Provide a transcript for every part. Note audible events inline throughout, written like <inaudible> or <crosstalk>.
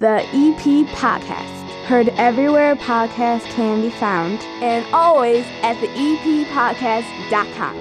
The EP Podcast. Heard everywhere podcasts can be found, and always at the eppodcast.com.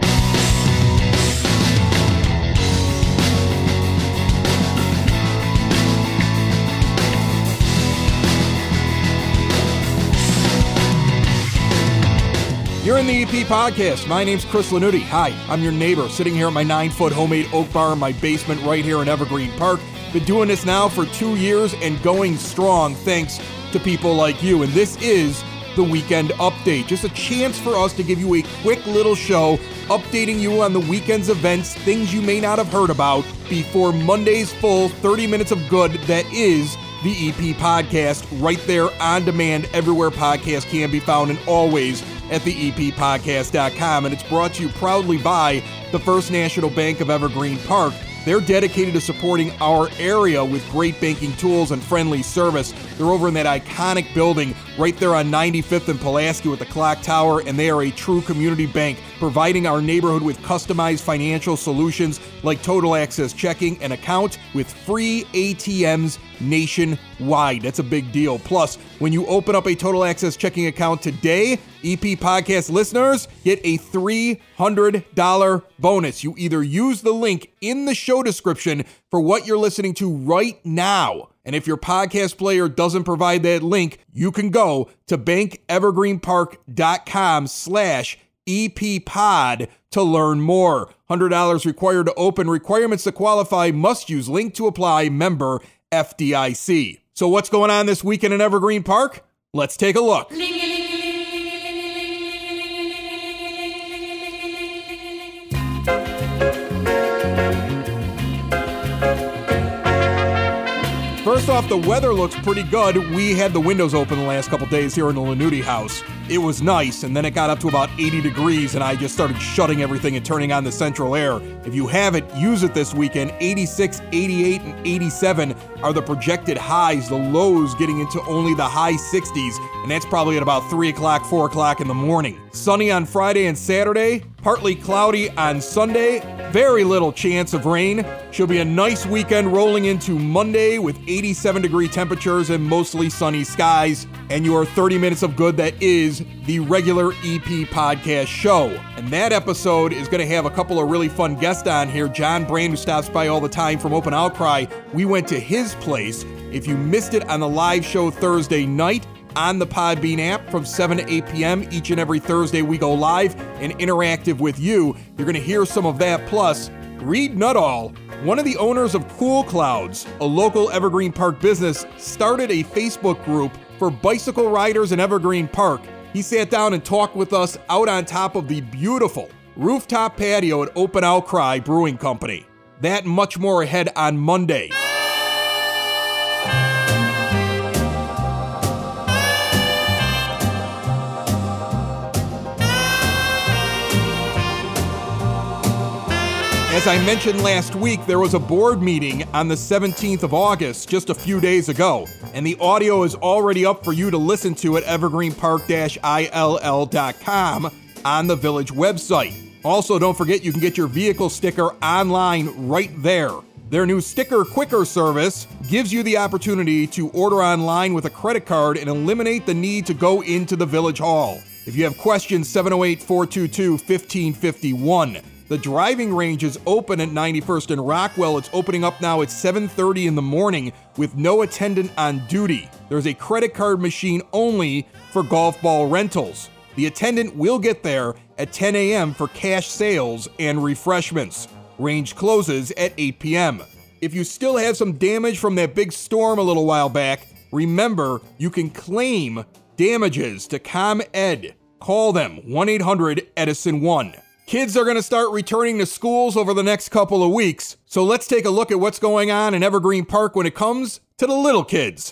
You're in the EP podcast. My name's Chris Lanuti. Hi, I'm your neighbor, sitting here at my nine foot homemade oak bar in my basement right here in Evergreen Park. Been doing this now for two years and going strong thanks to people like you. And this is the weekend update. Just a chance for us to give you a quick little show updating you on the weekend's events, things you may not have heard about before Monday's full 30 minutes of good that is the EP podcast right there on demand everywhere podcast can be found and always at the eppodcast.com. And it's brought to you proudly by the First National Bank of Evergreen Park. They're dedicated to supporting our area with great banking tools and friendly service. They're over in that iconic building right there on 95th and Pulaski with the clock tower, and they are a true community bank, providing our neighborhood with customized financial solutions like total access checking and account with free ATMs nationwide. That's a big deal. Plus, when you open up a total access checking account today, EP podcast listeners get a $300 bonus. You either use the link in the show description for what you're listening to right now. And if your podcast player doesn't provide that link, you can go to bankevergreenpark.com slash EPPod to learn more. $100 required to open. Requirements to qualify must use link to apply member FDIC. So what's going on this weekend in Evergreen Park? Let's take a look. First off, the weather looks pretty good. We had the windows open the last couple days here in the Lanuti house. It was nice, and then it got up to about 80 degrees, and I just started shutting everything and turning on the central air. If you haven't, use it this weekend. 86, 88, and 87 are the projected highs, the lows getting into only the high 60s, and that's probably at about 3 o'clock, 4 o'clock in the morning. Sunny on Friday and Saturday, partly cloudy on Sunday, very little chance of rain. Should be a nice weekend rolling into Monday with 87 degree temperatures and mostly sunny skies, and your 30 minutes of good that is the regular EP podcast show. And that episode is going to have a couple of really fun guests on here. John Brand, who stops by all the time from Open Outcry, we went to his place. If you missed it on the live show Thursday night, on the Podbean app from 7 to 8 p.m. each and every Thursday. We go live and interactive with you. You're going to hear some of that. Plus, Reed Nuttall, one of the owners of Cool Clouds, a local Evergreen Park business, started a Facebook group for bicycle riders in Evergreen Park. He sat down and talked with us out on top of the beautiful rooftop patio at Open Outcry Brewing Company. That much more ahead on Monday. As I mentioned last week, there was a board meeting on the 17th of August, just a few days ago, and the audio is already up for you to listen to at evergreenpark-ill.com on the village website. Also, don't forget you can get your vehicle sticker online right there. Their new Sticker Quicker service gives you the opportunity to order online with a credit card and eliminate the need to go into the village hall. If you have questions, 708 422 1551. The driving range is open at 91st and Rockwell. It's opening up now at 7:30 in the morning with no attendant on duty. There's a credit card machine only for golf ball rentals. The attendant will get there at 10 a.m. for cash sales and refreshments. Range closes at 8 p.m. If you still have some damage from that big storm a little while back, remember you can claim damages to ComEd. Call them 1 800 Edison 1. Kids are going to start returning to schools over the next couple of weeks, so let's take a look at what's going on in Evergreen Park when it comes to the little kids.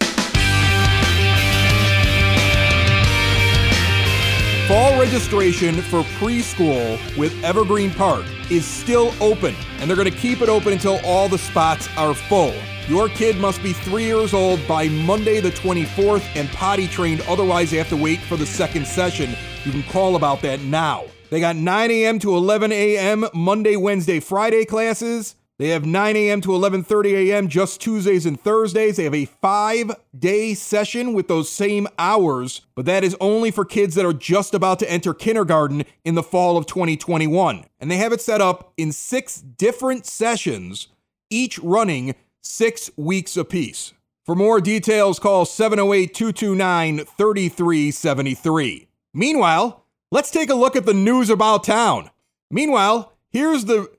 Fall registration for preschool with Evergreen Park is still open, and they're going to keep it open until all the spots are full. Your kid must be three years old by Monday the 24th and potty trained, otherwise, they have to wait for the second session. You can call about that now. They got 9 a.m. to 11 a.m. Monday, Wednesday, Friday classes, They have 9 a.m. to 11:30 a.m. just Tuesdays and Thursdays. They have a 5-day session with those same hours, but that is only for kids that are just about to enter kindergarten in the fall of 2021. And they have it set up in 6 different sessions, each running 6 weeks apiece. For more details, call 708 229 3373. Meanwhile, let's take a look at the news about town. Meanwhile, here's the.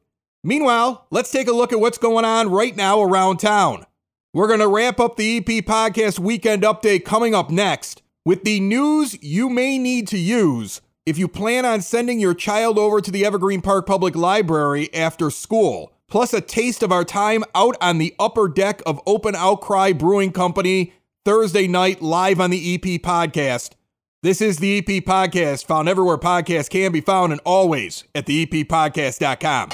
Meanwhile, let's take a look at what's going on right now around town. We're going to wrap up the EP Podcast Weekend Update coming up next with the news you may need to use if you plan on sending your child over to the Evergreen Park Public Library after school, plus a taste of our time out on the upper deck of Open Outcry Brewing Company Thursday night live on the EP Podcast. This is the EP Podcast, found everywhere podcasts can be found and always at theeppodcast.com.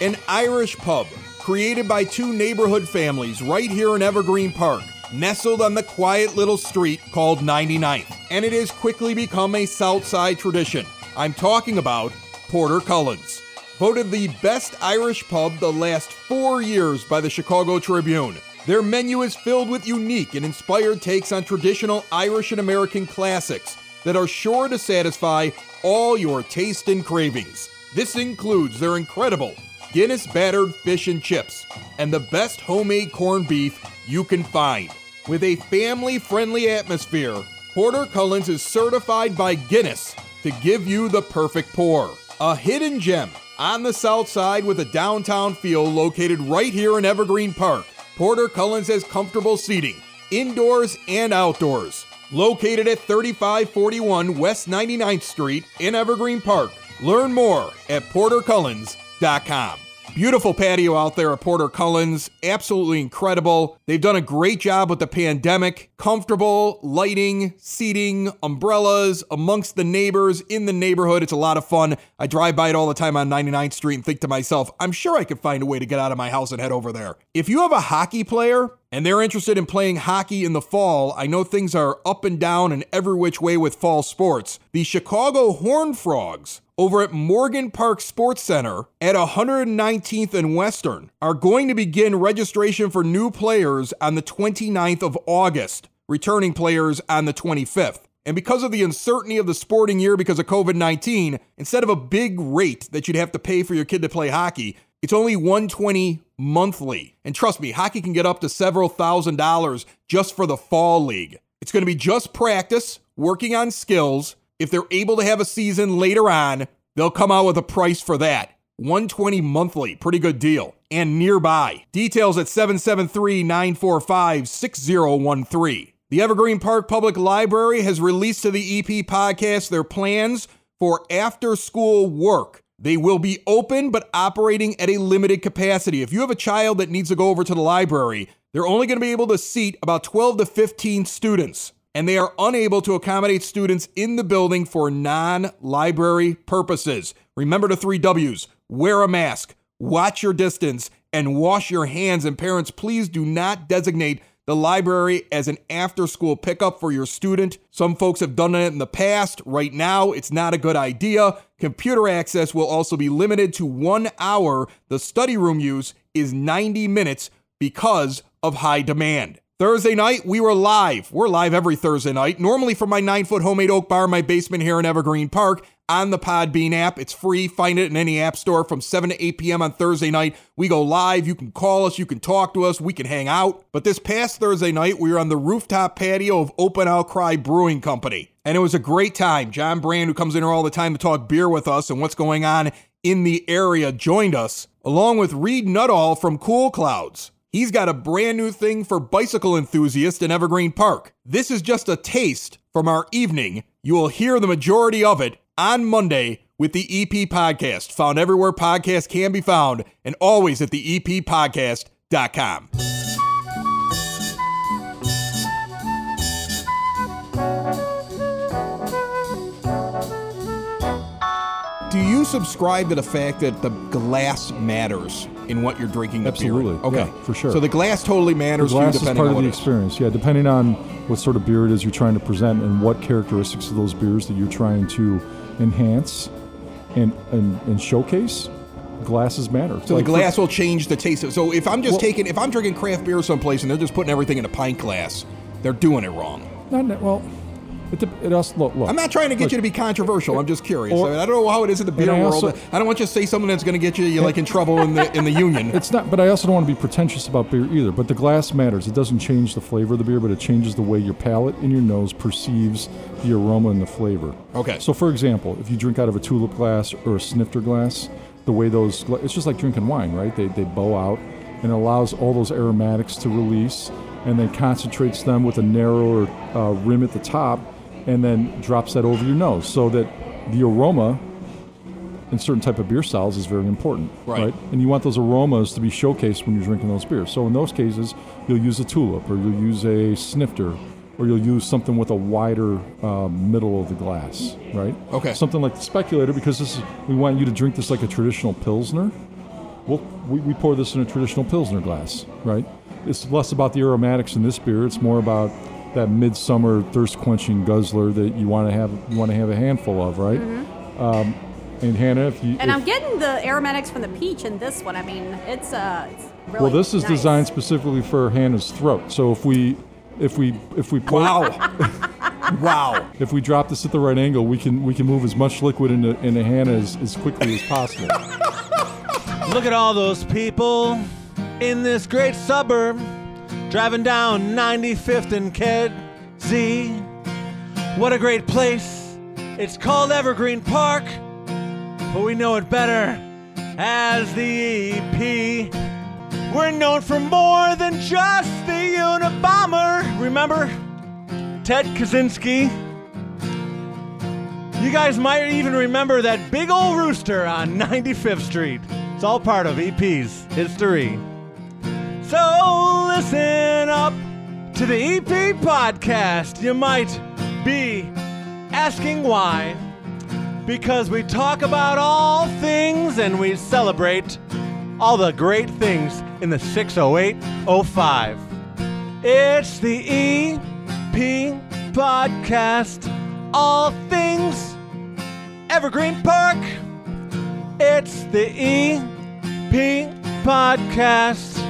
An Irish pub created by two neighborhood families right here in Evergreen Park, nestled on the quiet little street called 99th, and it has quickly become a Southside tradition. I'm talking about Porter Cullen's. Voted the best Irish pub the last four years by the Chicago Tribune. Their menu is filled with unique and inspired takes on traditional Irish and American classics that are sure to satisfy all your taste and cravings. This includes their incredible Guinness battered fish and chips and the best homemade corned beef you can find. With a family friendly atmosphere, Porter Cullen's is certified by Guinness to give you the perfect pour. A hidden gem on the south side with a downtown feel located right here in Evergreen Park. Porter Cullen's has comfortable seating, indoors and outdoors. Located at 3541 West 99th Street in Evergreen Park. Learn more at portercullens.com. Beautiful patio out there at Porter Cullen's. Absolutely incredible. They've done a great job with the pandemic. Comfortable lighting, seating, umbrellas amongst the neighbors in the neighborhood. It's a lot of fun. I drive by it all the time on 99th Street and think to myself, I'm sure I could find a way to get out of my house and head over there. If you have a hockey player and they're interested in playing hockey in the fall, I know things are up and down and every which way with fall sports. The Chicago Horn Frogs over at Morgan Park Sports Center at 119th and Western are going to begin registration for new players on the 29th of August, returning players on the 25th. And because of the uncertainty of the sporting year because of COVID 19, instead of a big rate that you'd have to pay for your kid to play hockey, it's only 120 monthly. And trust me, hockey can get up to several thousand dollars just for the fall league. It's going to be just practice, working on skills, if they're able to have a season later on, they'll come out with a price for that. 120 monthly, pretty good deal. And nearby. Details at 773-945-6013. The Evergreen Park Public Library has released to the EP podcast their plans for after school work. They will be open but operating at a limited capacity. If you have a child that needs to go over to the library, they're only going to be able to seat about 12 to 15 students and they are unable to accommodate students in the building for non library purposes. Remember the three W's wear a mask, watch your distance, and wash your hands. And parents, please do not designate the library as an after school pickup for your student. Some folks have done it in the past. Right now, it's not a good idea. Computer access will also be limited to one hour. The study room use is 90 minutes because of high demand. Thursday night, we were live. We're live every Thursday night, normally from my nine foot homemade oak bar in my basement here in Evergreen Park on the Podbean app. It's free. Find it in any app store from 7 to 8 p.m. on Thursday night. We go live. You can call us. You can talk to us. We can hang out. But this past Thursday night, we were on the rooftop patio of Open Outcry Brewing Company. And it was a great time. John Brand, who comes in here all the time to talk beer with us and what's going on in the area, joined us, along with Reed Nuttall from Cool Clouds. He's got a brand new thing for bicycle enthusiasts in Evergreen Park. This is just a taste from our evening. You will hear the majority of it on Monday with the EP Podcast, found everywhere podcasts can be found, and always at the eppodcast.com. Do you subscribe to the fact that the glass matters in what you're drinking? The? Absolutely. Okay, Yeah, for sure. So the glass totally The matters to you glass is part of the experience. Yeah, depending on what sort of beer it is you're trying to present and what characteristics of those beers that you're trying to enhance and and, and showcase. glasses matter. So Like, the for- glass will change the taste. of So if I'm just Well- taking, if I'm drinking craft beer someplace and they're just putting everything in a pint glass, they're doing it wrong. Not- well, it, it also look. look I'm not trying to get look, you to be controversial. I'm just curious. Or- I don't know how it is in the beer I world. also- I don't want you to say something that's going to get you, like in trouble in the in the union. <laughs> It's not, but I also don't want to be pretentious about beer either. But the glass matters. It doesn't change the flavor of the beer, but it changes the way your palate and your nose perceives the aroma and the flavor. Okay. So, for example, if you drink out of a tulip glass or a snifter glass, the way those, it's just like drinking wine, right? They, they bow out and it allows all those aromatics to release and then concentrates them with a narrower uh, rim at the top and then drops that over your nose so that the aroma in certain type of beer styles is very important, Right. And you want those aromas to be showcased when you're drinking those beers. So in those cases, you'll use a tulip, or you'll use a snifter, or you'll use something with a wider um, middle of the glass, right? Okay. Something like the speculator, because this is we want you to drink this like a traditional pilsner. Well, we, we pour this in a traditional pilsner glass, right? It's less about the aromatics in this beer. It's more about that midsummer thirst-quenching guzzler that you want to have. You want to have a handful of, right? Um, and Hannah, if you And if- I'm getting the aromatics from the peach in this one. I mean, it's uh, it's really well, this is nice. designed specifically for Hannah's throat. So if we if we if we pour, Wow. <laughs> wow. if we drop this at the right angle, we can we can move as much liquid into into Hannah as, as quickly as possible. Look at all those people in this great suburb driving down 95th and Kedzie. What a great place. It's called Evergreen Park, but we know it better as the EP. We're known for more than just the Unabomber. Remember Ted Kaczynski? You guys might even remember that big old rooster on 95th Street. It's all part of EP's history. So listen up to the EP podcast. You might be asking why. Because we talk about all things and we celebrate all the great things in the 60805. It's the EP podcast. All things Evergreen Park. It's the EP podcast.